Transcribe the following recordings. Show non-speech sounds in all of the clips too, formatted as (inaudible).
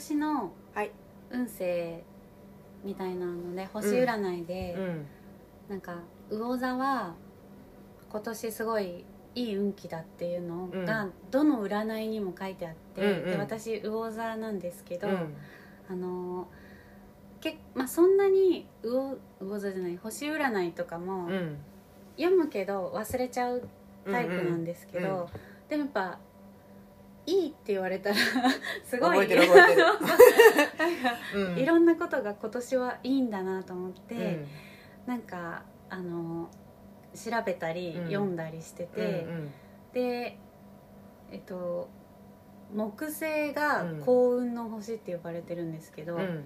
年のはい。運勢みたいなので星占いで、うん。なんか魚座は今年すごいいい運気だっていうのが、うん。どの占いにも書いてあって、うんうん。で私魚座なんですけど、うん。あのけまあ、そんなに魚魚座じゃない星占いとかもうん。読むけど忘れちゃうタイプなんですけど、うんうん。でもやっぱいいって言われたら (laughs) すごい。覚えてる覚えてる。(laughs) いろんなことが今年はいいんだなと思って、うん。なんかあの調べたりうん。読んだりしてて、うんでえっと木星がうん。幸運の星って呼ばれてるんですけど、うん。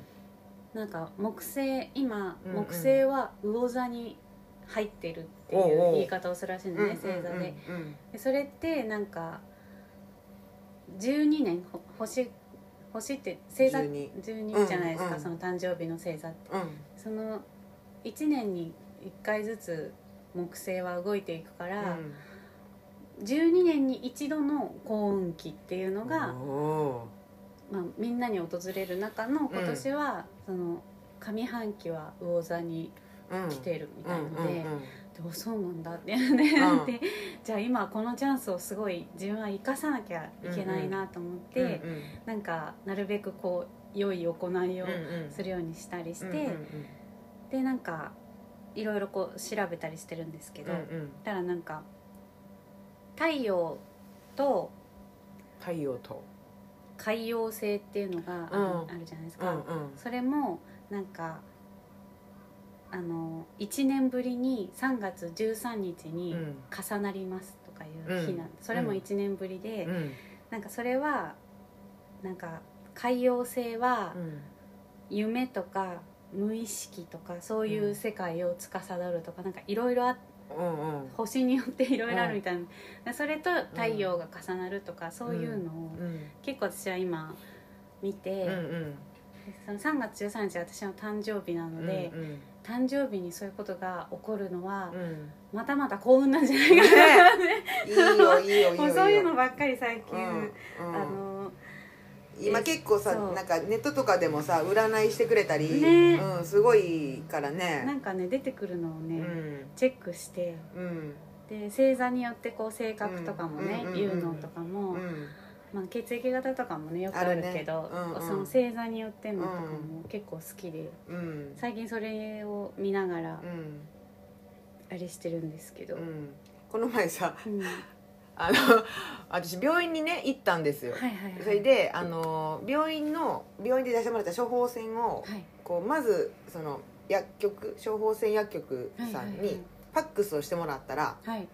なんか木星今、うんうん。木星は魚座に入ってるっていおう言い方をするらしいのね星座でうんでそれってなんか12年ほ星星って星座12 12じゃないですか、うんうんその誕生日の星座って。うん。その1年に1回ずつ木星は動いていくから、12年に一度の幸運期っていうのが、おまあ、みんなに訪れる中の今年は、その上半期は魚座に来てるみたいので、うんうんうん。でおそうなんだってじゃあ今このチャンスをすごい自分は生かさなきゃいけないなと思って、うんうんなんかなるべくこう良い行いをするようにしたりして、うんうんでなんかいろいろこう調べたりしてるんですけど、うんうん。たらなんか太陽と太陽と。海洋星っていうのがあるじゃないですか、うんうん。それもなんかあの1年ぶりに3月13日にうん。重なりますとかいう日なん、うん。それも1年ぶりで、うん。なんかそれはなんか海洋星はうん。夢とか無意識とかそういう世界を司るとかなんかいろいろあうんうん。星によっていろいろあるみたいな、それと太陽が重なるとかそういうのをうん。結構私は今見て、うんうん。その3月13日は私の誕生日なので、うん誕生日にそういうことが起こるのは、うん。またまた幸運なんじゃないかな、ね、いいよいいよいいよもうそういうのばっかり最近、うんうん。あの今結構さなんかネットとかでもさ占いしてくれたり、ね。うん、すごいからなねんかね出てくるのをね、うん。チェックして。うん。で星座によってこう性格とかもね、うん。言うのとかも、うんまあ、血液型とかもねよくあるけど、ね。うんうん。その星座によってのとかも結構好きでうん。最近それを見ながらうんあれしてるんですけど、うん。この前さ (laughs) あの私病院にね行ったんですよ、はいはいそれであの病院の病院で出してもらった処方箋をはい。こうまずその薬局処方箋薬局さんにファックスをしてもらったらはいはい。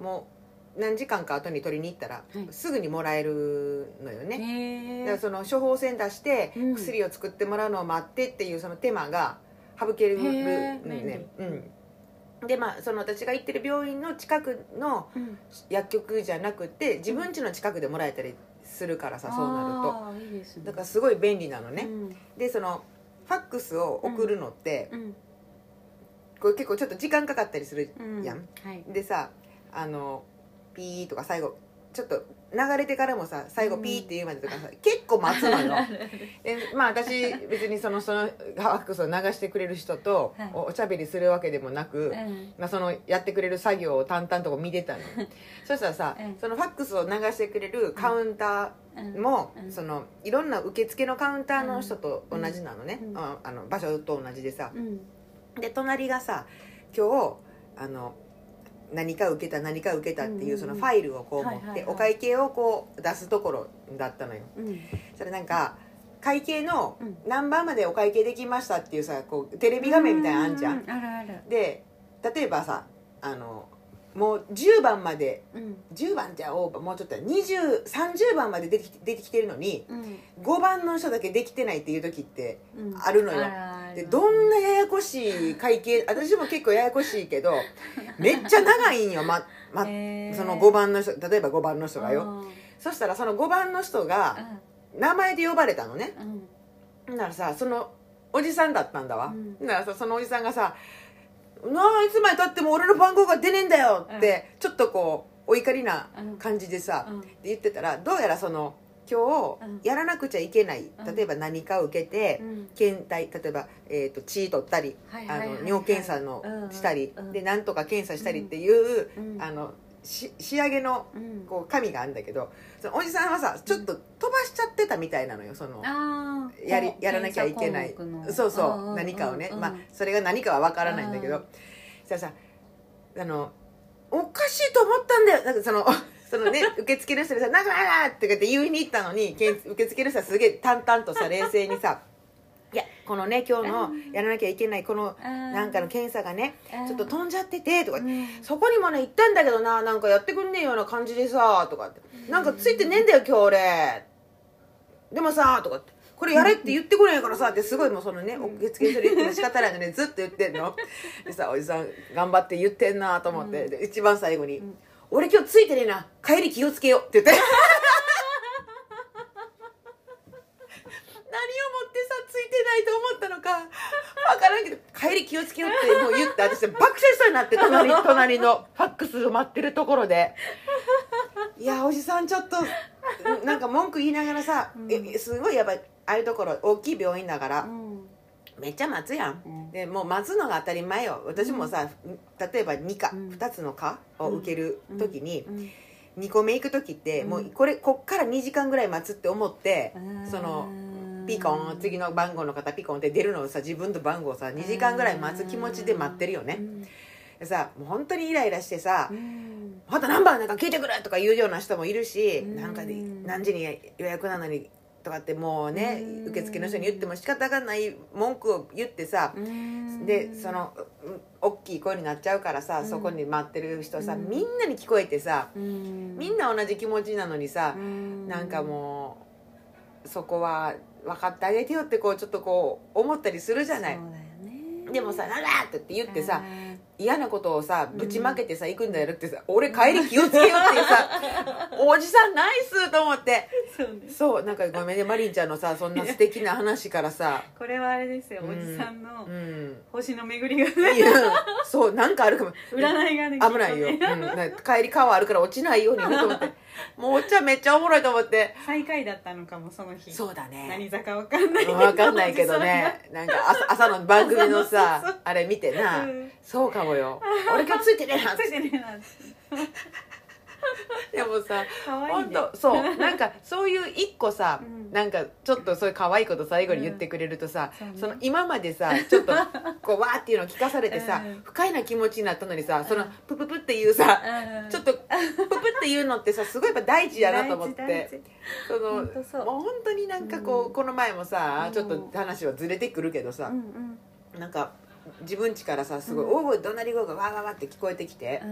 もう何時間か後に取りに行ったら、はい。すぐにもらえるのよね、だからその処方箋出してうん。薬を作ってもらうのを待ってっていうその手間が省けるね、うん、でまあその私が行ってる病院の近くのうん。薬局じゃなくて自分家の近くでもらえたりするからさ、そうなると。いいね。だからすごい便利なのね、うん。でそのファックスを送るのって、うん。これ結構ちょっと時間かかったりするうん。やん。はい。でさあのピーとか最後ちょっと流れてからもさ最後ピーって言うまでとかさ、結構待つのよ。(laughs) でまあ私別にそのそのファックスを流してくれる人とはい。おおしゃべりするわけでもなく、うん。まあ、そのやってくれる作業を淡々とこう見てたの。そしたらさ、うん。そのファックスを流してくれるカウンターうん。も、うん。そのいろんな受付のカウンターの人と同じなのね、うん。ああの場所と同じでさ。うん。で隣がさ今日あの何か受けた何か受けたっていうそのファイルをこう持ってお会計をこう出すところだったのよ。うん。それなんか会計のうん。何番までお会計できましたっていうさこうテレビ画面みたいなのあんじゃん。うあるある。で例えばさあのもう10番までうん。10番じゃオーバーもうちょっと2030番まで出てきて出てきてるのにうん。5番の人だけできてないっていう時ってうん。あるのよ。あるでどんなややこしい会計 (laughs) 私も結構ややこしいけどめっちゃ長いんよ、まま、へー。その5番の人例えば5番の人がよ。うん。そしたらその5番の人が名前で呼ばれたのね。うん。ならさそのおじさんだったんだわ、うん。ならさそのおじさんがさ「なあいつまでたっても俺の番号が出ねえんだよ」って、ちょっとこうお怒りなうん。感じでさ、うん。って言ってたらどうやらその今うん日やらなくちゃいけない、うん。例えば何かを受けて、うん。検体例えば、えー、と血取ったり、あの尿検査のうんしたり、うんでなんとか検査したりっていう、うん。あのし仕上げのうん。こう紙があるんだけどそのおじさんはさちょっと飛ばしちゃってたみたいなのよそのやりやらなきゃいけない。そうそう、何かをね、うんまあそれが何かは分からないんだけど、うん。ささあのおかしいと思ったんだよ。なんかそのそのね (laughs) 受付の人にさ「なんかなんか!」って言って言いに行ったのにけん受付の人はすげえ淡々とさ冷静にさ「いやこのね今日のやらなきゃいけないこのななんかの検査がねちょっと飛んじゃってて」とかうんそこにもね行ったんだけどななんかやってくんねえような感じでさとかってなんかついてねえんだよ今日俺でもさとかってこれやれって言ってこないからさってすごいもうそのね受付所で言っても仕方ないのにずっと言ってんの。でさおじさん頑張って言ってんなと思って、一番最後に、ん俺今日ついてねえな。帰り気をつけよう」って言って。何をもってさついてないと思ったのか。分からんけど帰り気をつけようってもう言って私爆笑しそうになって隣隣のファックスを待ってるところで。いやおじさんちょっとなんか文句言いながらさ、うん。えすごいやっぱああいうところ大きい病院だから、うんめっちゃ待つやん、うん。でもう待つのが当たり前よ。私もさ、例えば2科、うん。2つの科を受ける時に、うん。2個目行く時って、うん。もうこれこっから2時間ぐらい待つって思って、うん。そのピコン次の番号の方ピコンって出るのをさ自分の番号をさ2時間ぐらい待つ気持ちで待ってるよね、うん。でさもう本当にイライラしてさうん「また何番なんか聞いてくれ!」とか言うような人もいるし、うん。なんかで何時に予約なのにとかってもうね、うん。受付の人に言っても仕方がない文句を言ってさ、うん。でそのうん大きい声になっちゃうからさ、うん。そこに待ってる人さ、うん。みんなに聞こえてさ、うん。みんな同じ気持ちなのにさう、ん。なんかもうそこは分かってあげてよってこうちょっとこう思ったりするじゃない。でもさ「なんだ!」って言ってさうん嫌なことをさぶちまけてさ行くんだよってさ俺帰り気をつけようっていうさ (laughs) おじさんナイスと思って。そうね。そうなんかごめんねマリンちゃんのさそんな素敵な話からさ。これはあれですようん。おじさんのうん。星の巡りがいやそうなんかあるかも。占いがね危ないよ、うん、帰り川あるから落ちないようにねと思って。もうおっちゃんめっちゃおもろいと思って。最下位だったのかもその日。そうだね。何坂わかんないけど。分かんないけどね。なんか朝朝の番組のさ (laughs) あれ見てな、うん。そうかもよ。俺今日ついてねえなついてねえなでもさ本当そうなんかそういう一個さ、うん。なんかちょっとそういう可愛いこと最後に言ってくれるとさ、うん。その今までさちょっとこうわーっていうのを聞かされてさ、うん。不快な気持ちになったのにさそのプププっていうさ、うん。ちょっとププっていうのってさすごいやっぱ大事やなと思って。そのもう本当になんかこう、うん。この前もさうんちょっと話はずれてくるけどさ、なんか自分家からさすごいうん。大声怒鳴り声がわーわーわーって聞こえてきて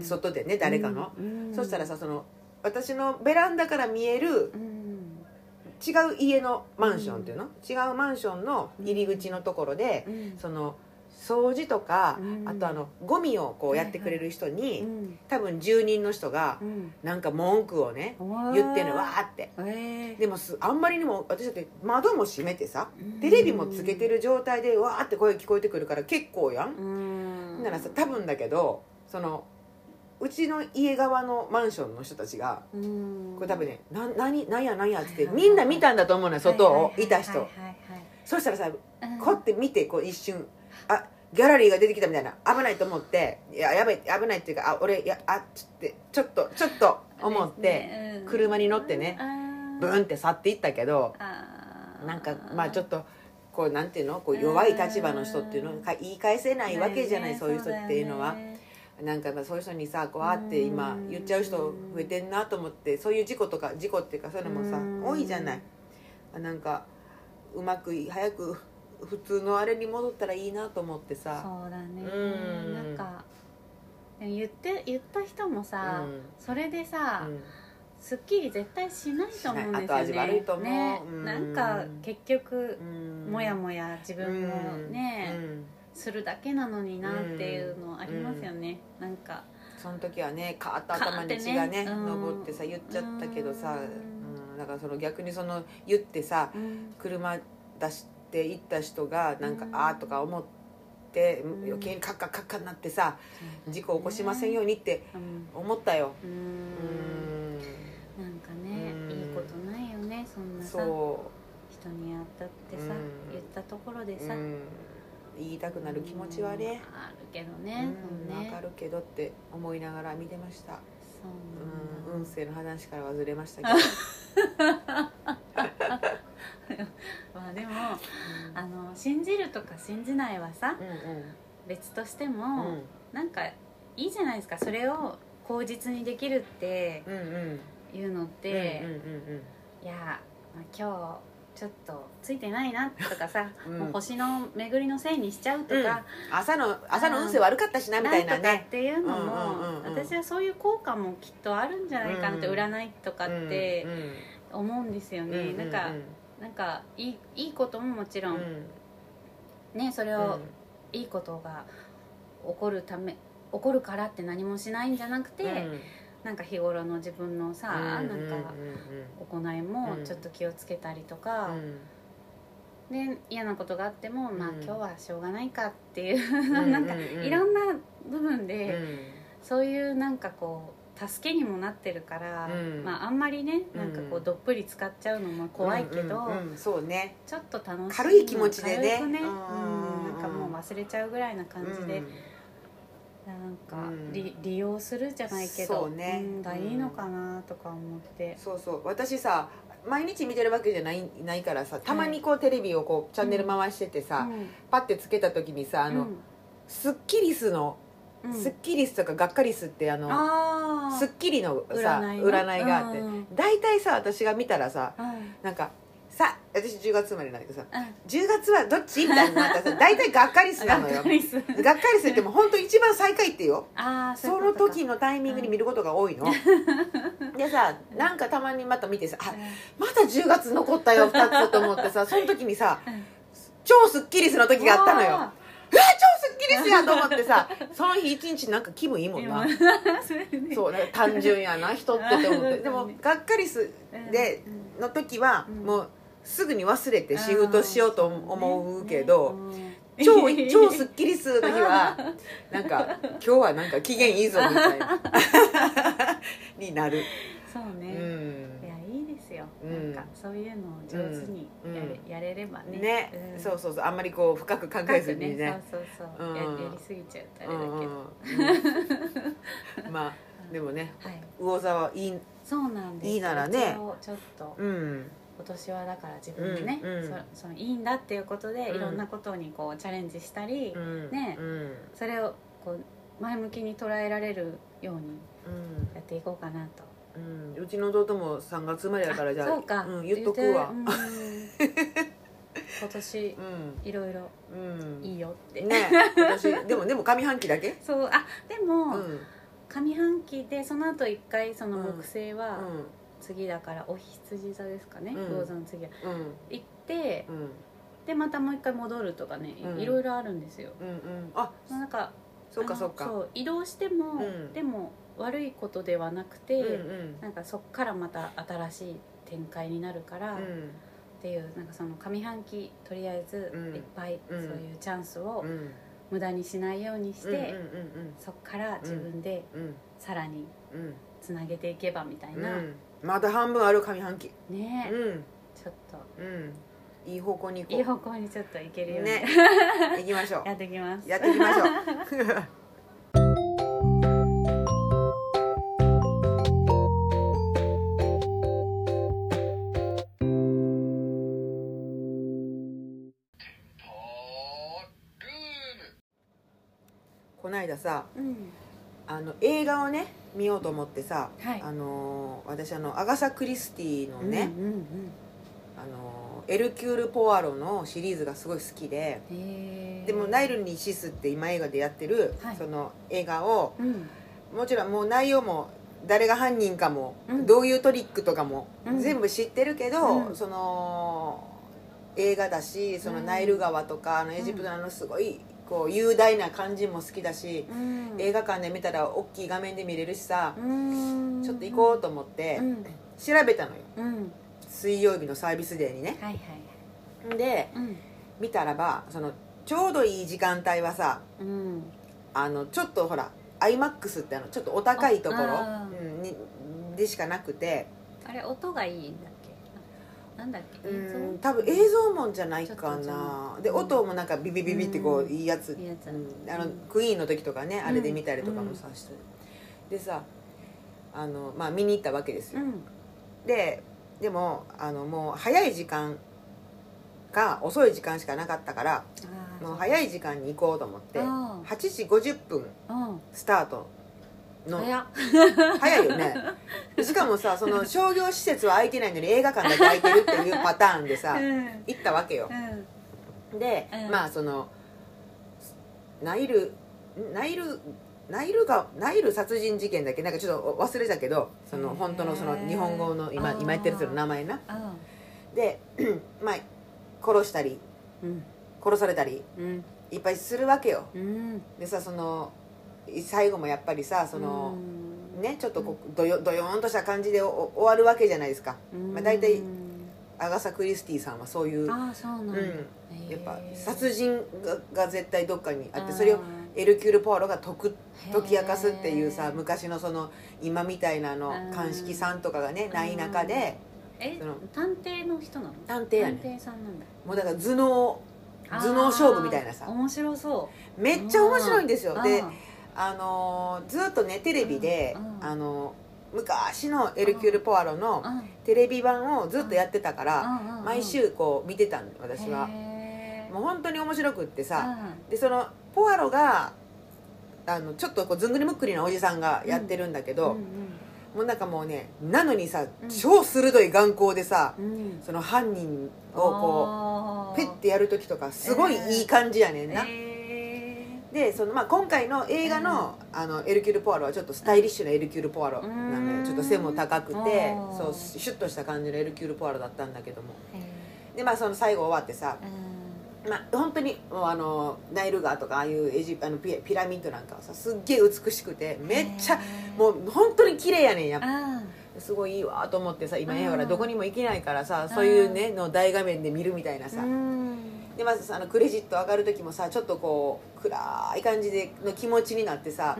外でね誰かの、うんそしたらさその私のベランダから見えるうん。違う家のマンションっていうの、違うマンションの入り口のところで、うん。その掃除とか、うん。あとあのゴミをこうやってくれる人に、うん。多分住人の人がうん。なんか文句をね言ってんのわーって。えでもすあんまりにも私だって窓も閉めてさーテレビもつけてる状態でわーって声聞こえてくるから結構やん、うん。ならさ多分だけどそのうちの家側のマンションの人たちがうん。これ多分ね「な何何や何や」っつってみんな見たんだと思うのよ外をいた人。そしたらさはいこうやって見てこう一瞬あギャラリーが出てきたみたいな。危ないと思って。いややばい危ないっていうかあ俺やあちょってちょっとちょっと思って車に乗ってねブーンって去っていったけどなんかまあちょっととこうなんていうの？こう弱い立場の人っていうの？が言い返せないわけじゃないそういう人っていうのは。なんかまあそういう人にさこうあって今うん。言っちゃう人増えてんなと思ってそういう事故とか事故っていうかそういうのもさうん。多いじゃない。なんかうまく早く普通のあれに戻ったらいいなと思ってさ。そうだね。うん。なんか言って言った人もさ、うん。それでさ、うん。すっきり絶対しないと思うんですよね。しない後味悪いと思う。ね。うん。なんか結局うん。もやもや自分もね、うん。するだけなのになっていうのありますよね、なんか。その時はねカーッと頭に血がねねうん上ってさ言っちゃったけどさ、うん。うん、だからその逆にその言ってさうん。車出して行った人がなんか、うん。ああとか思っってうん。余計にカッカッカッカになってさ事故起こしませんようにってうん。思ったよ。ううん。んなんかねうん。いいことないよねそんなさ。そ人に会ったってさうん。言ったところでう、さ。うん、言いたくなる気持ちはね。うん。あるけどうねうねわかるけどって思いながら見てました。そううん。運勢の話から忘れましたけ (laughs) どまあでもあの信じるとか信じないはさうん別としてうん。もなんかいいじゃないですか。それを口実にできるってうんうん。うんいうのって、うんうんいや、まあ、今日ちょっとついてないなとかさ、(laughs) うん。もう星の巡りのせいにしちゃうとか、朝の朝の運勢悪かったしなみたいななん。とかっねていうのも、うんうんうんうん。私はそういう効果もきっとあるんじゃないかなって、うん占いとかってうん思うんですよね、うんなんかなんかいいいいことももちろん、うん。ねそれを、いいことが起こるため起こるからって何もしないんじゃなくて、うん。なんか日頃の自分のさ、うんなんか行いもちょっと気をつけたりとか、で嫌なことがあっても、まあうん今日はしょうがないかっていう、うん (laughs) なんかうん。うんいろんな部分うん。で、そういうなんかこう助けにもなってるから、うん。まああんまりねなんかこううんどっぷり使っちゃうのも怖いけど、うんうんうん。そうね。ちょっと楽しい軽い気持ちでね。ね、うん。うんなんかもう忘れちゃうぐらいな感じで、うん。なんかうん。利利用するじゃないけどそうね。んがいいのかなとか思って、そうそう。私さ毎日見てるわけじゃないないからさたまにこうテレビをこうチャンネル回しててさ、うん。パッてつけた時にさあの、スッキリスの、うん。スッキリスとかがっかりすってあのあスッキリのさ占い占いのがあって。うん大体さ私が見たらさあはい。なんかさ私10月生まれなんだけどさうん。10月はどっち？みたいになったらさ大体がっかりすなのよ。がっかりすがっても本当一番最下位ってよ。ああその時のタイミングに見ることが多いの、(laughs) でさなんかたまにまた見てさあまだ10月残ったよ2つと思ってさその時にさうん。超スッキリスの時があったのようわわ超スッキリスやと思ってさ (laughs) その日一日なんか気分いいもんな。ー (laughs) そう単純やな人ってって思って。(laughs) でもがっかりすでうんの時はうん。もうすぐに忘れてシフトしようと思うけど、ね超超スッキリすの時はなんか今日はなんか機嫌いいぞみたいな。になる、うそうね、ん。いやいいですよ、うん。なんかそういうのを上手にやれ,、うん。やれればね。ね、ん。そうそうそう。あんまりこう深く考えずにね。ね。そうそうそう、うん。ややりすぎちゃうとあれだけど、まあ (laughs) でもねはい。魚座はいいそうなんです。いいならね。ちょっとうん。今年はだから自分でね、うんうん。そそのいいんだっていうことで、うん。いろんなことにこうチャレンジしたり、うん。ねうん。それをこう前向きに捉えられるようにうん。やっていこうかなとうん。うちの弟も3月生まれやからじゃあそうか、ん、言っとくわ。うん。(laughs) 今年うん。いろいろうん。いいよって、ね。今年 (laughs) でもでも上半期だけ？そうあでも、うん。上半期でその後一回その木星うはん。次だからお羊座ですかね。うん。魚座の次は。うん。行ってうん。でまたもう一回戻るとかねうん。いろいろあるんですよ。うんうん。あなんかそうかそうか。そう移動しても、うん。でも悪いことではなくて、うんうん。なんかそっからまた新しい展開になるから、っうん。ていうなんかその上半期とりあえずうん。いっぱいそういうチャンスをうん。無駄にしないようにして、うんうんそっから自分でうん。うん。さらにうん。つなげていけばみたいな、うん。まだ半分ある上半期。ね、うん。ちょっと。うん。いい方向にいい方向にちょっといけるように、ね。(laughs) 行きましょう。やっていきます。やっていきましょう (laughs) さうん。あの映画をね見ようと思ってさ、はい。あのー私あのアガサ・クリスティのね、うんうんうんあのーエルキュール・ポアロのシリーズがすごい好きででも「ナイルにシス」って今映画でやってる、はい。その映画をうん。もちろんもう内容も誰が犯人かも、うん。どういうトリックとかもうん。全部知ってるけど、うん。その映画だしそのナイル川とかあのエジプトのすごいこう雄大な感じも好きだし、うん。映画館で見たら大きい画面で見れるしさ、うん。ちょっと行こうと思ってうん。調べたのよ。うん。水曜日のサービスデーにね。はいはいでうん。見たらばそのちょうどいい時間帯はさうん。あのちょっとほら iMAX ってあのちょっとお高いところにでしかなくてあれ音がいいんだなんだっけ？うん。多分映像もんじゃないかな。で音もなんかビビビビってこううん。いい。やつあのうん。クイーンの時とかねあれで見たりとかもさしてでさあのまあ見に行ったわけですよ。うん。ででもあのもう早い時間か遅い時間しかなかったからもう早い時間に行こうと思ってあ8時50分スタートの。早っ。早いよね。しかもさその商業施設は空いてないのに映画館だけ空いてるっていうパターンでさうん。行ったわけよ。うん。で、うん。まあそのナイルんナイルナイルがナイル殺人事件だっけ？なんかちょっと忘れたけどその本当のその日本語の今今言ってる人の名前な。あで (clears throat) まあ殺したりうん。殺されたりうん。いっぱいするわけよ。うん。でさその最後もやっぱりさその、ねちょっとこうどよどんとした感じでお終わるわけじゃないですか。うん。まあ大体うんアガサ・クリスティさんはそういう、ああそうなんだ。うん、やっぱ殺人がが絶対どっかにあってー。それをエルキュール・ポアロが解く解き明かすっていうさ昔のその今みたいなのうん。鑑識さんとかがねない中でえその探偵の人なの？探偵やねん。探偵さんなんだ。もうだから頭脳頭脳勝負みたいなさ。面白そう。めっちゃ面白いんですよ。でああのーずっとねテレビでうんあの昔のエルキュール・ポアロのーテレビ版をずっとやってたからうんうんうん。毎週こう見てたん私は。もう本当に面白くってさうんでそのポアロがあのちょっとこうずんぐりむっくりなおじさんがやってるんだけど、うんもうなんかもうねなのにさうん。超鋭い眼光でさ、うん。うんその犯人をこうペッてやる時とかすごいいい感じやねんな、へでその、まあ、今回の映画の,、あのエルキュール・ポアロはちょっとスタイリッシュなエルキュール・ポアロなのうん。よちょっと背も高くてそうシュッとした感じのエルキュール・ポアロだったんだけども。でまあその最後終わってさまあ、本当にもうあのナイル川とかああいうエジあのピピラミッドなんかはさすっげえ美しくてめっちゃもう本当に綺麗やねんやっぱ。あすごいいいわと思ってさ今うん。ねほらどこにも行けないからさそういうねの大画面で見るみたいなーさ。うんでまずさあのクレジット上がる時もさちょっとこう暗い感じでの気持ちになってさ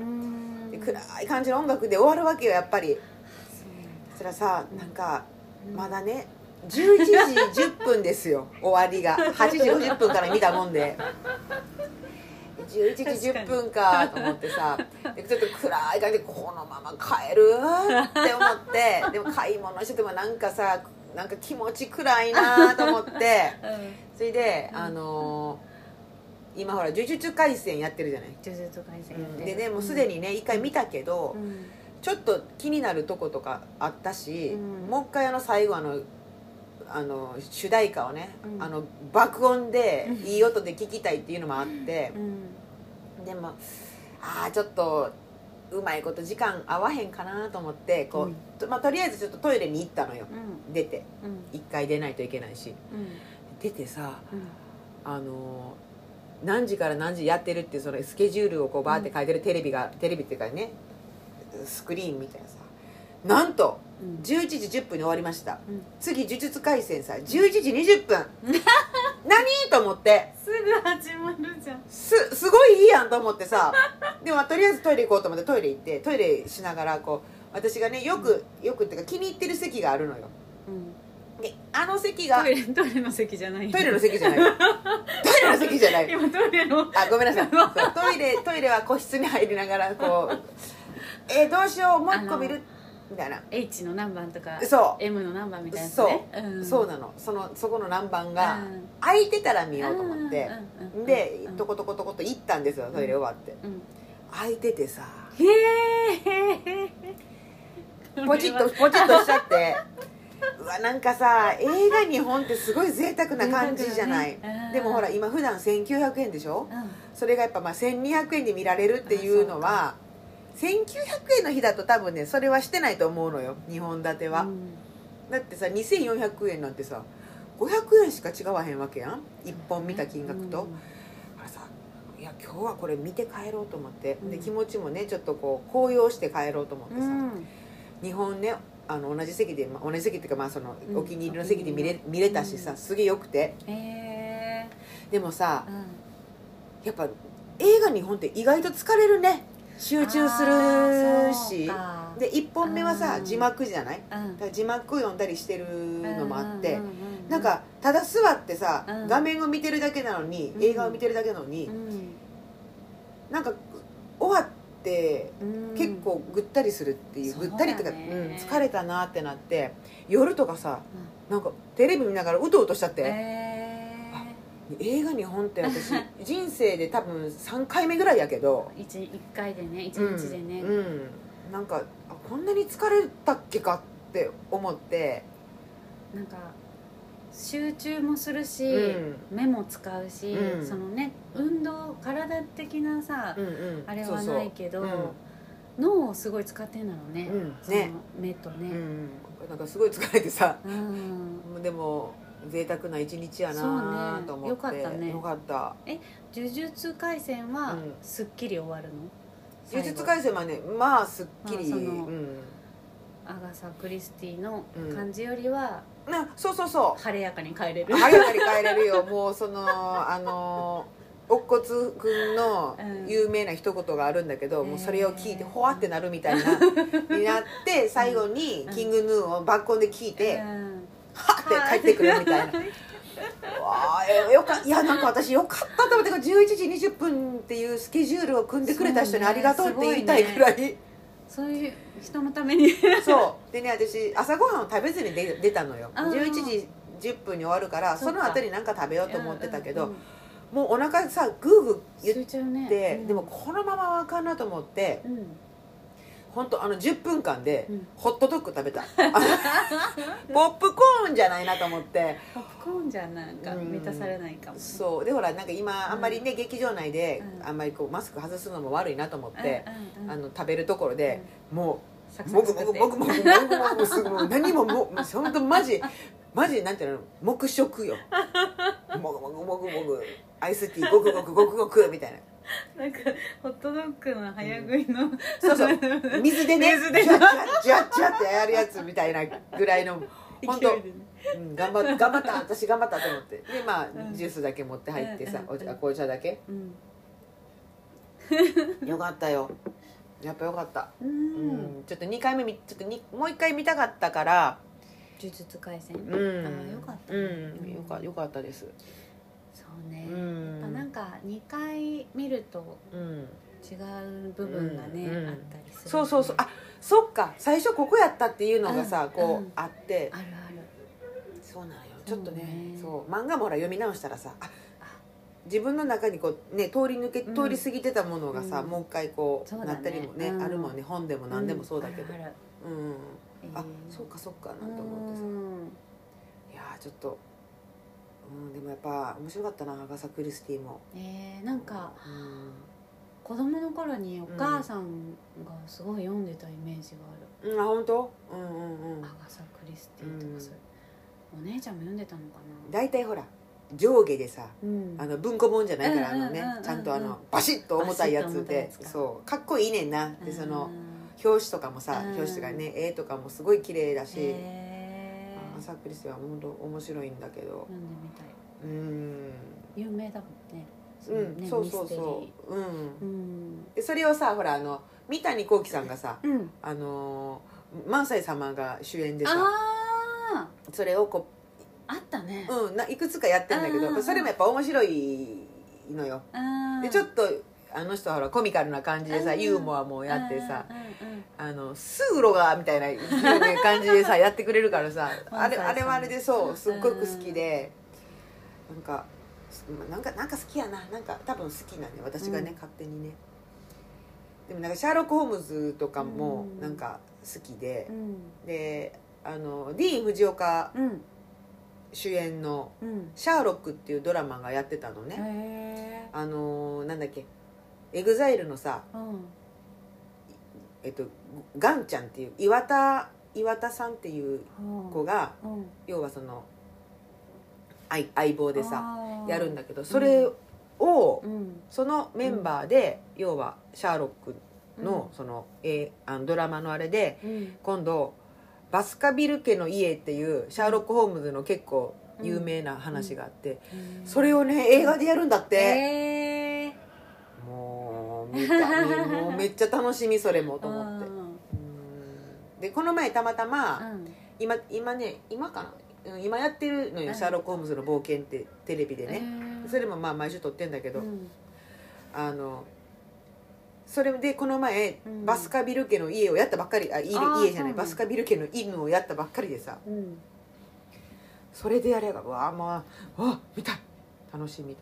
暗い感じの音楽で終わるわけよやっぱり。そう。それはさなんかまだね11時10分ですよ (laughs) 終わりが。8時50分から見たもんで。11時10分かと思ってさでちょっと暗い感じでこのまま帰る？って思って。でも買い物しててもなんかさなんか気持ち暗いなと思ってそれであのー今ほら呪術廻戦やってるじゃない、呪術廻戦やってでねもうすでにね一回見たけど、うん。ちょっと気になるとことかあったし、うん。もう一回あの最後あのあの主題歌をね、うん。あの爆音でうん。いい音で聞きたいっていうのもあってう、ん。でもああちょっとうまいこと時間合わへんかなと思ってこう、うん。とまあ、とりあえずちょっとトイレに行ったのよ。うん。出て。うん。一回出ないといけないし。うん出てさうん。あの何時から何時やってるってそのスケジュールをこうバーって書いてるテレビが、テレビっていうかねスクリーンみたいなさ。なんとうん。11時10分に終わりました。うん。次呪術廻戦さ11時20分。(laughs) 何と思って？すぐ始まるじゃん。すすごいいいやんと思ってさ。でもとりあえずトイレ行こうと思ってトイレ行ってトイレしながらこう私がねよくよくっていうか気に入ってる席があるのよ。うん。であの席がトイレトイレの席じゃない。トイレの席じゃない。トイレの席じゃない。(laughs) 今トイレのあごめんなさい。トイレトイレは個室に入りながらこう (laughs) えーどうしようもう一個見る？みたいな。H の何番とかそう。M の何番みたいなやつそう、ねん。そうなの。そのそこの何番がうん。空いてたら見ようと思って。でうんとことことこと行ったんですよトイレ終わって。うん。空いててさ。へえポチッとポチッとしちゃってうわなんかさ映画日本ってすごい贅沢な感じじゃない、ねうん。でもほら今普段1900円でしょ？うん。それがやっぱまあ1200円で見られるっていうのは1900円の日だと多分ねそれはしてないと思うのよ2本立ては、うん。だってさ2400円なんてさ500円しか違わへんわけやん。1本見た金額と、だからさいや今日はこれ見て帰ろうと思って、でうん。気持ちもねちょっとこう高揚して帰ろうと思ってさ、うん。日本ねあの同じ席で、まあ同じ席っていうかまあそのうんお気に入りの席で見れ見れたしさうん。すげえよくて。でもさうん。やっぱ映画日本って意外と疲れるね。集中するし。で1本目はさ字幕じゃない？だから字幕読んだりしてるのもあってなんかただ座ってさ、うん。画面を見てるだけなのにうん。映画を見てるだけなのに、なんか終わって結構ぐったりするっていう、そうぐったりとか、うん、疲れたなってなって夜とかさなんかテレビ見ながらうとうとしちゃって、え映画日本って私 (laughs) 人生で多分3回目ぐらいやけど。ー、一一回でね一うん日でね、うん。なんかあこんなに疲れたっけかって思って、なんか集中もするし、うん。目も使うし、うん。そのね運動体的なさ、うんうん、あれはないけどそうそう。脳をすごい使ってんだろうね,、ね。目とね、うん。うん、なんかすごい疲れてさうん。(laughs) でも贅沢な一日やなと思って。ね。よかったね。よかった。呪術廻戦はうん。すっきり終わるの？呪術廻戦はねまあすっきり、まあアガサ・クリスティのうん。感じよりはなそうそうそう。晴れやかに帰れる、早がり帰れるよ。(laughs) もうそのあの乙骨くんのうん。有名な一言があるんだけど、もうそれを聞いてほわってなるみたいな (laughs) になって最後にキングヌーをバッコンで聞いて、うん。はって帰ってくるみたいな。(laughs) わあえよかいやなんか私よかったと思って11時20分っていうスケジュールを組んでくれた人にありがとうって言いたいくらいそういう人のために。そう。でね私朝ごはんを食べずに出出たのよ。あー11時10分に終わるからその後に何か食べようと思ってたけど、うんうんもうお腹さグーグー言っ集中ねて、うん。でもこのままはあかんなと思ってうん本当あの10分間でうん。ホットドッグ食べた。(laughs) ポップコーンじゃないなと思って。ポップコーンじゃなんかうん。満たされないかもね。そう。でほらなんか今あんまりね、劇場内でうん。あんまりこうマスク外すのも悪いなと思って、うんうんうん。あの食べるところで、もサうもぐもぐもぐもぐもぐす何もももう本当マジマジなんていうの黙食よもぐもぐもぐもぐアイスティーごくごくごくごくみたいななんかホットドッグの早食いの、そうそう。(laughs) 水でね水でジャッジャッジャッってやるやつみたいなぐらいの (laughs) 本当ね。うん、頑張っ頑張った私頑張ったと思って。でまあ、うん。ジュースだけ持って入ってさ、うんうんうん。お茶紅茶だけ。うん。よかったよ。やっぱよかった、ううん。んちょっと2回目みちょっとにもう1回見たかったから。呪術廻戦。うん。あーよかったね。うん。よかよかったですそうね、うん。やっぱなんか2回見るとうん違う部分がね、うん。あったりする、そうそうそう。あそっか。最初ここやったっていうのがさ、うん。こう、うん。あって。あるある。そうなのよ。ちょっとねそそう。う漫画もほら読み直したらさああ。自分の中にこうね通り抜けうん通り過ぎてたものがさ、うん。もう一回こうなったりもね、うん。あるもんね。本でも何でもそうだけど。うん。あえーそうかそうかなんて思ってさ。うん。いやーちょっとうんでもやっぱ面白かったなアガサ・クリスティも。えーなんかうん。子供の頃にお母さんがすごい読んでたイメージがある、うん、あ本当？うんうんうん。アガサ・クリスティとかそういう、お姉ちゃんも読んでたのか大体ほら上下でさなうん。あの文庫本じゃないからあうんのねちゃんとあのバシッと重たいやつでそうかっこいいねんな。でそのうん。表紙とかもさうん。表紙とかね絵とかもすごい綺麗だしへーアガサ・クリスティは本当面白いんだけど。読んでみたい。うん。有名だもんね。うん、ねそうそうそう。うん。うん。でそれをさほらあの三谷幸喜さんがさうん。あのー萬斎様が主演でさあそれをこああったね。う、うん、ないくつかやってんだけどそれもやっぱ面白いのよ。でちょっとあの人はほらコミカルな感じでさうん。ユーモアもやってさうんうんうんあのスーロがみたいな感じでさ (laughs) やってくれるからさあれあれはあれでそうすっごく好きでなんかなんかなんか好きやな。なんか多分好きなんで私がね、うん。勝手にね。でもなんかシャーロック・ホームズとかもうん。なんか好きでう、ん。であのディーン・フジオカうん。主演のうん「シャーロック」っていうドラマがやってたのね、へあのなんだっけ EXILE のさえうん。えっとガンちゃんっていう岩田岩田さんっていう子がうん。要はその相相棒でさやるんだけどそれをうん。そのメンバーで要はシャーロックのうん。そのえーあのドラマのあれでうん。今度バスカビル家の家っていうシャーロック・ホームズの結構有名な話があってそれをね映画でやるんだって。へえ見たもうめっちゃ楽しみそれもと思って。でこの前たまたま、うん。今今ね今かな？うん今やってるのよ「シャーロック・ホームズの冒険」ってテレビでね、それもまあ毎週撮ってんだけど、うん。あのそれでこの前、うん。バスカビル家の家をやったばっかり。あ家家じゃない。バスカビル家の犬をやったばっかりでさ。うん。それでやればうわあまあわあ見たい楽しみ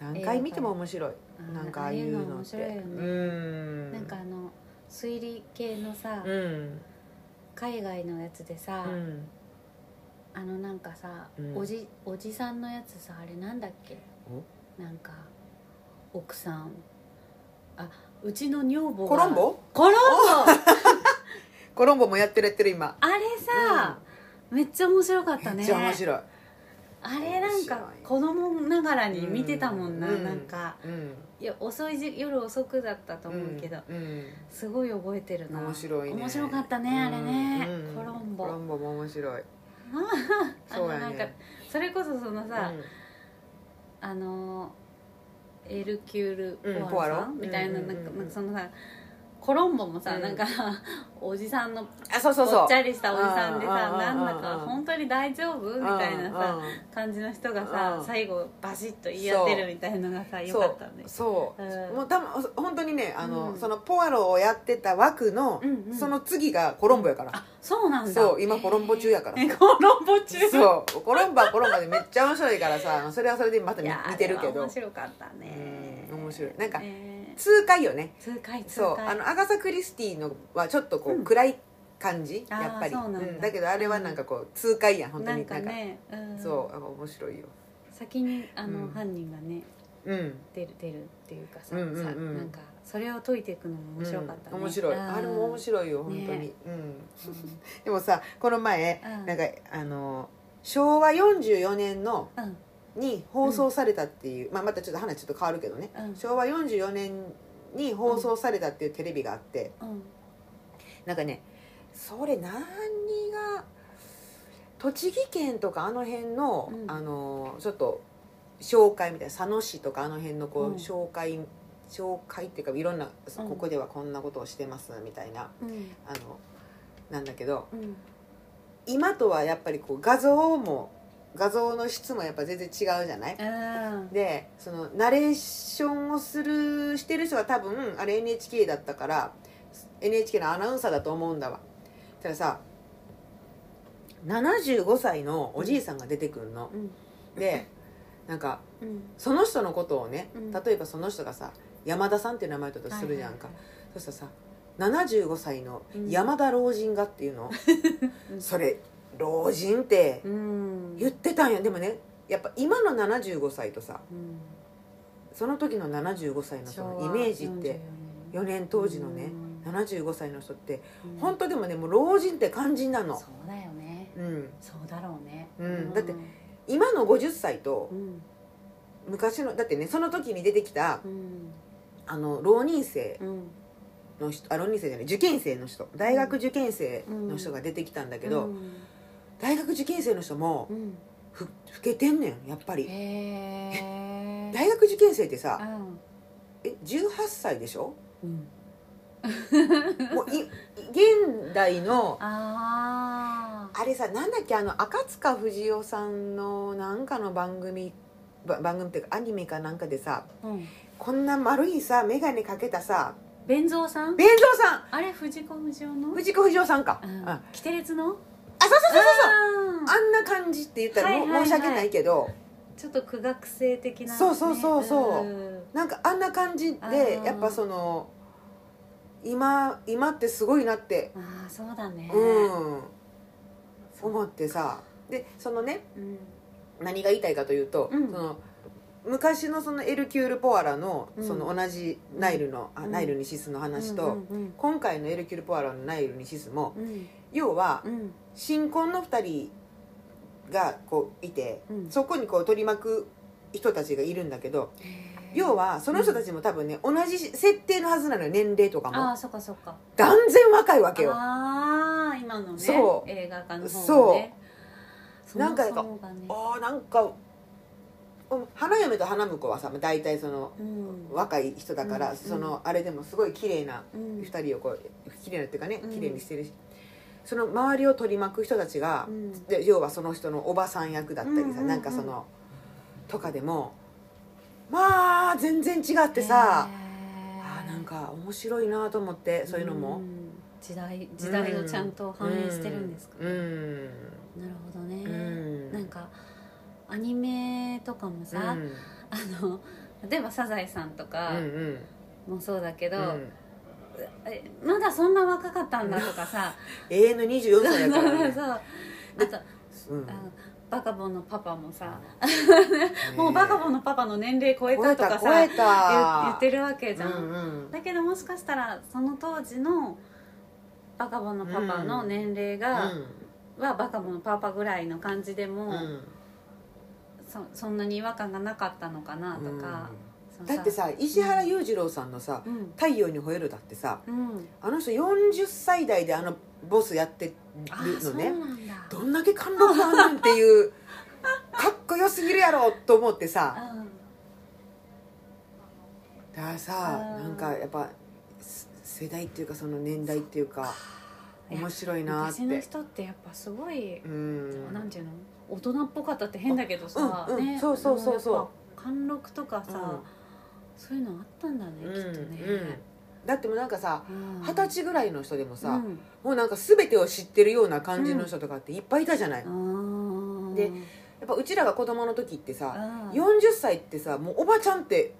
何回見ても面白いなんかああいうの面白いよね。うん。なんかあの推理系のさ、うん。海外のやつでさ、うん。あのなんかさ、うん。おじおじさんのやつさあれなんだっけ？なんか奥さん。あうちの女房が。コロンボ？コロンボ！(laughs) コロンボもやってるやってる今。あれさ、めっちゃ面白かったね。めっちゃ面白いあれなんか子供ながらに見てたもんな、うん。なんか。うん。いや遅いじ夜遅くだったと思うけど、うん。うん。すごい覚えてるな。面白いね。面白かったねあれね、コロンボ。コロンボも面白い。あ (laughs) そうやのなんかねそれこそそのさ、うん。あのエルキュール・うんポワロみたいななんかそのさコロンボもさ、うん。なんか (laughs) おじさんのあそうそうそう。ぽっちゃりしたおじさんでさうんなんだうんうん。か本当に大丈夫？みたいなさうん感じの人がさうん。最後バシッと言い合ってるみたいのがさよかったねそう。うん。もうたま本当にねあの、うん。そのポワロをやってた枠の、うんうん。その次がコロンボやから、あそうなんだ。そう今コロンボ中やから。えコロンボ中？そう。コロンボはコロンボでめっちゃ面白いからさそれはそれでまた見てるけど。面白かったね。うん面白い。なんかね痛快よね。痛快痛そう。快あのアガサ・クリスティのはちょっとこう、うん。暗い感じ？やっぱり。そうなんだ。うん。だけどあれはなんかこう痛快やん本当に。なんかねうん。そうあの面白いよ。先にあの、うん。犯人がねうん。出る出るっていうかさ,、うんうんうん。さなんかそれを解いていくのも面白かったね、うん面白い。うん。あれも面白いよ本当に、ね。うん。(laughs) でもさこの前うん。なんかあの昭和44年のうんに放送されたっていう、まあ、またちょっと話ちょっと変わるけどね、うん。昭和44年に放送されたっていうテレビがあって、うん。なんかねそれ何が栃木県とかあの辺の、うん。あのちょっと紹介みたいな佐野市とかあの辺のこう、うん。紹介紹介っていうかいろんな、うん。ここではこんなことをしてますみたいなうん。あのなんだけどうん。今とはやっぱりこう画像も画像の質もやっぱ全然違うじゃない？うん。でそのナレーションをするしてる人が多分あれ NHK だったから NHK のアナウンサーだと思うんだわ。たださ75歳のおじいさんが出てくるの、うん。でなんかうん。その人のことをねうん。例えばその人がさ山田さんっていう名前だとするじゃんか、はいそしたらさ75歳のうん山田老人がっていうの、うん。それ老人ってうん。言ってたんやでもねやっぱ今の75歳とさうん。その時の75歳のそのイメージって4年。当時のね75歳の人ってうん。本当でもねもう老人って感じなの。そうだよね。うん。そうだろうね。うん。だって今の50歳とうん。昔のだってねその時に出てきたうん。あの浪人生うん。の人あ浪人生じゃない受験生の人大学受験生の人が出てきたんだけど、うん大学受験生の人もうんふ老けてんねんやっぱり。(laughs) 大学受験生ってさうん。え18歳でしょ？うん。(laughs) もうい現代のあれさなんだっけあの赤塚不二夫さんのなんかの番組ば番組っていうかアニメかなんかでさうん。こんな丸いさ眼鏡かけたさ弁蔵さん？弁蔵さん。あれ藤子不二雄の？藤子不二雄さんか、ううん。ん、キあテレツの？そうそうそうそう。そうああんな感じって言ったら、はいはいはい。申し訳ないけど。ーちょっと苦学生的なね。そうそうそうそう。んなん。かあんな感じでやっぱその今今ってすごいなって。ああそうだね。うん。思ってさ。でそのねうん。何が言いたいかというと、うん。その昔のそのエルキュール・ポワラのうん。その同じナイルの、あうん。ナイルにシスの話と、うんうん今回のエルキュール・ポワラのナイルにシスもうん。要はうん新婚の2人がこういて、うん。そこにこう取り巻く人たちがいるんだけど要はその人たちも多分ね同じ設定のはずなのよ年齢とかも。ああそっかそっか。断然若いわけよ。ああ今のねそう。映画化の方がね。そう。なんか方がねあーなんか花嫁と花婿はさ大体そのうん。若い人だから、うんそのあれでもすごい綺麗なうん。2人をこう綺麗なっていうかねうん。綺麗にしてるし、その周りを取り巻く人たちが、うん。で要はその人のおばさん役だったりさ、うんうんうん。なんかそのとかでもまあ全然違ってさへー。あーなんか面白いなと思ってそういうのも、ん。時代時代をちゃんと反映してるんですか、うん、うん。なるほどね、うん。なんかアニメとかもさ、あの例えば「サザエさん」とうんかうん。もそうだけど、うん。えまだそんな若かったんだとかさ。(laughs) 永遠の24歳だから、ね。(laughs) そう。あとうん。バカボンのパパもさ、ねもうバカボンのパパの年齢超え超たとかさ言ってるわけじゃん、うんうんだけどもしかしたらその当時のバカボンのパパの年齢が、はバカボンのパパぐらいの感じでも、うん。うんそそんなに違和感がなかったのかなとか、そのだってさ石原裕次郎さんのさうん「太陽に吠える」だってさうん。あの人40歳代であのボスやってあるのね。どんだけ貫禄あんねんっていう (laughs) かっこよすぎるやろと思ってさ。うん。だからさなんかやっぱす世代っていうかその年代っていうか面白いなっ昔のて人ってやっぱすごい、うん。なんていうの？大人っぽかったって変だけどさ、うんうん。ね。そうそうそうそう。貫禄とかさ、そういうのあったんだね、うんきっとね、うん。だってもうなんかさうん。二十歳ぐらいの人でもさ、うん。もうなんか全てを知ってるような感じの人とかっていっぱいいたじゃない、でやっぱうちらが子供の時ってさあー40歳ってさもうおばちゃんって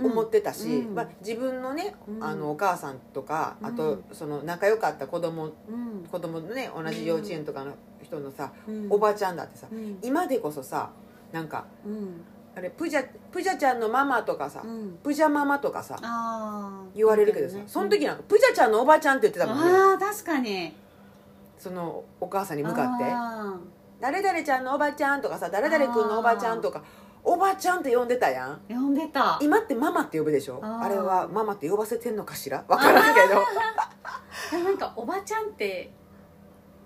思ってたし、うん。まあ、自分のね、うん。あのお母さんとかあとうんその仲良かった子供うん。子供のね同じ幼稚園とかの人のさ、うん。おばちゃんだってさうん。今でこそさなんかうんあれプジャプジャちゃんのママとかさ、うん。プジャママとかさ言われるけどさ、ね。その時なんかプジャちゃんのおばちゃんって言ってたもんね。ああ確かに。そのお母さんに向かって。あ「誰々ちゃんのおばちゃん」とかさ「誰々君のおばちゃん」とかおばちゃんって呼んでたやん。ー呼んでた。今ってママって呼ぶでしょ？あれはママって呼ばせてんのかしら？分からんけど。なんかおばちゃんって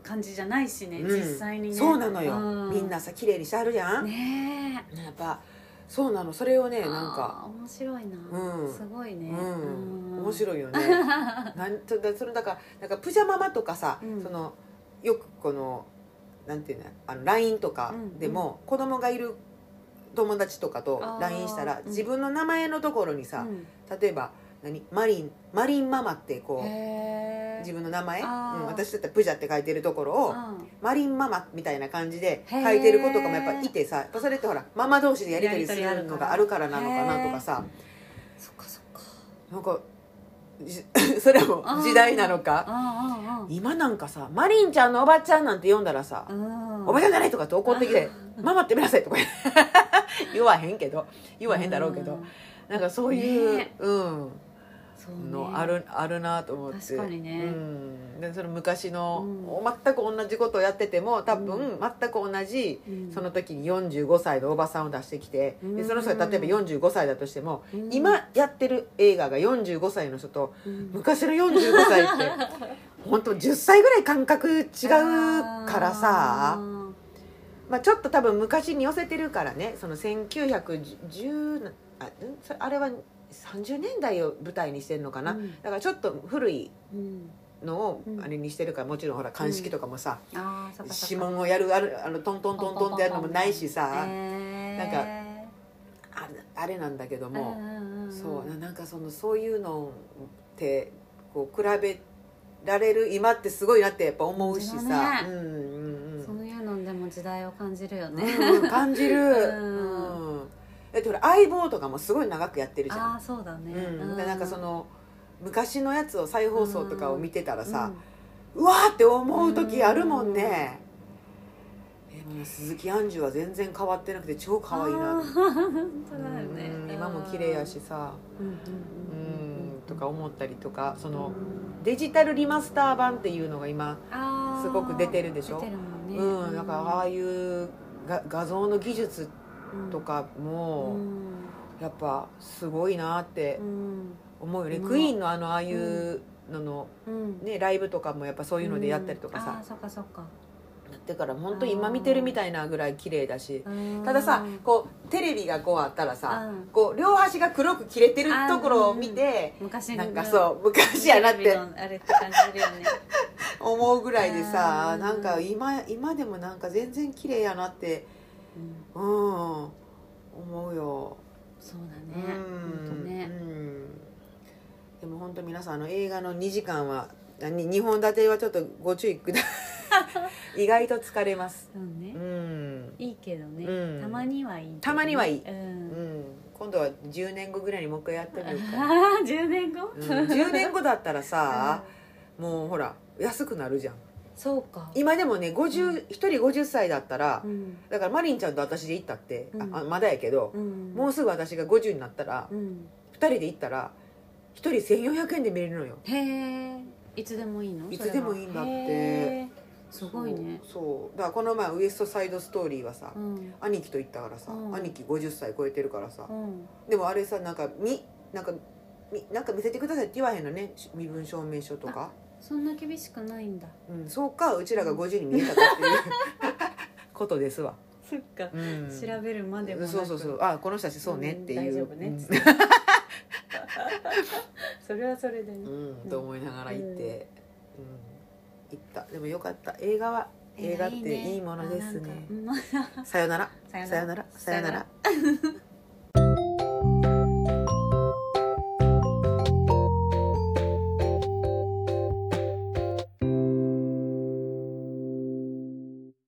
感じじゃないしね、うん。実際にね。そうなのよ、うん。みんなさ綺麗にしてあるじゃん、ねえ。やっぱそうなの。それをねなんか。面白いな、うん。すごいね、うん、面い白いよね。(laughs) なんそれそれだからなんかプジャママとかさ、うん。そのよくこのなんていうのあの LINE とかでも、子供がいる友達とかと LINE したらうん。自分の名前のところにさ、うん。例えば何？マリンマリンママってこうへ自分の名前、うん、私だったらプジャって書いてるところを、うん。マリンママみたいな感じで書いてる子とかもやっぱいてさやっぱそれってほらママ同士でやり取りするのがあるからなのかなとかさ。そっかそっか。なんかじ (laughs) それも時代なのか？あ今なんかさマリンちゃんのおばちゃんなんて呼んだらさおばちゃんじゃないとかって怒ってきて「ママって見なさい」とか (laughs) 言わへんけど言わへんだろうけど。ん。なんかそういう、ね。うんのあるあるなと思って。確かにね。うん、でその昔の、う全く同じことをやってても多分、う全く同じうん。その時に45歳のおばさんを出してきて、うん。でその人が例えば45歳だとしても、うん。今やってる映画が45歳の人とうん。昔の45歳って (laughs) 本当10歳ぐらい感覚違うからさ。まあ、ちょっと多分昔に寄せてるからねその1910ああれは30年代を舞台にしてるのかな、うん。だからちょっと古いうん。のをうん。あれにしてるからもちろんほら鑑識とかもさ、指紋をやるあるあのトントントントンってやるのもないしさ、なんかああれなんだけども、そうななんかそのそういうのってこう比べられる今ってすごいなってやっぱ思うしさ、うんうんうん。そういうのでも時代を感じるよね、うん感じる、(laughs) ん。うんだってほら相棒とかもすごい長くやってるじゃん。ああそうだね、うん、でなんかその昔のやつを再放送とかを見てたらさ、ううわーって思う時あるもんね、でもね鈴木杏樹は全然変わってなくて超可愛いな本当だよね。うん今も綺麗やしさ。うんうんううん。んとか思ったりとかそのデジタルリマスター版っていうのが今すごく出てるでしょ？出てるもんね。うんだからああいうが画像の技術とかうもん。やっぱすごいなってうん。思うよね、うん。クイーンのあのああいうのの、うん。ね、ライブとかもやっぱそういうのでやったりとかあさー、そっかそっか。だから本当今見てるみたいなぐらい綺麗だし。うんたださこうテレビがこうあったらさうん。こう両端が黒く切れてるところを見て昔なんかそう昔やなってあれって感じするよね。(laughs) 思うぐらいでさうん。なんか今今でもなんか全然綺麗やなってうん。うん。思うよ。そうだうね本当んね。うん。でも本当皆さんあの映画の2時間は2本立てはちょっとご注意くだ (laughs) 意外と疲れます。そうね。うん。いいけどね。うん。たまにはいいね。たまにはいい。うん。うん。今度は10年後ぐらいにもう一回やってみようか。な、ああ10年後？うん、10年後だったらさ (laughs) もうほら安くなるじゃんそうか。今でもね50、一人50歳だったらうん。だからマリンちゃんと私で行ったって、うん。ああまだやけどう、ん。もうすぐ私が50になったら、うん。2人で行ったら1人1400円で見れるのよ。へえいつでもいいの？いつでもいいんだって。すごいね。そう。だからこの前ウエストサイドストーリーはさ、うん。兄貴と行ったからさ、うん。兄貴50歳超えてるからさ、うん。でもあれさなんかみなんかみなんか見せてくださいって言わへんのね。し身分証明書とか、そんな厳しくないんだ。うん、そうかうちらが50に見えたかっていう (laughs) ことですわ、そっか。うん、調べるまでもなく。そうそうそう。あこの人たちそうねっていう、うん大丈夫ね。って (laughs) それはそれでね。うん、と思いながら行って、うん。行った。でもよかった。映画は映画っていいものですね。あなんか。う (laughs) さよなら。さよなら。さよなら。さよなら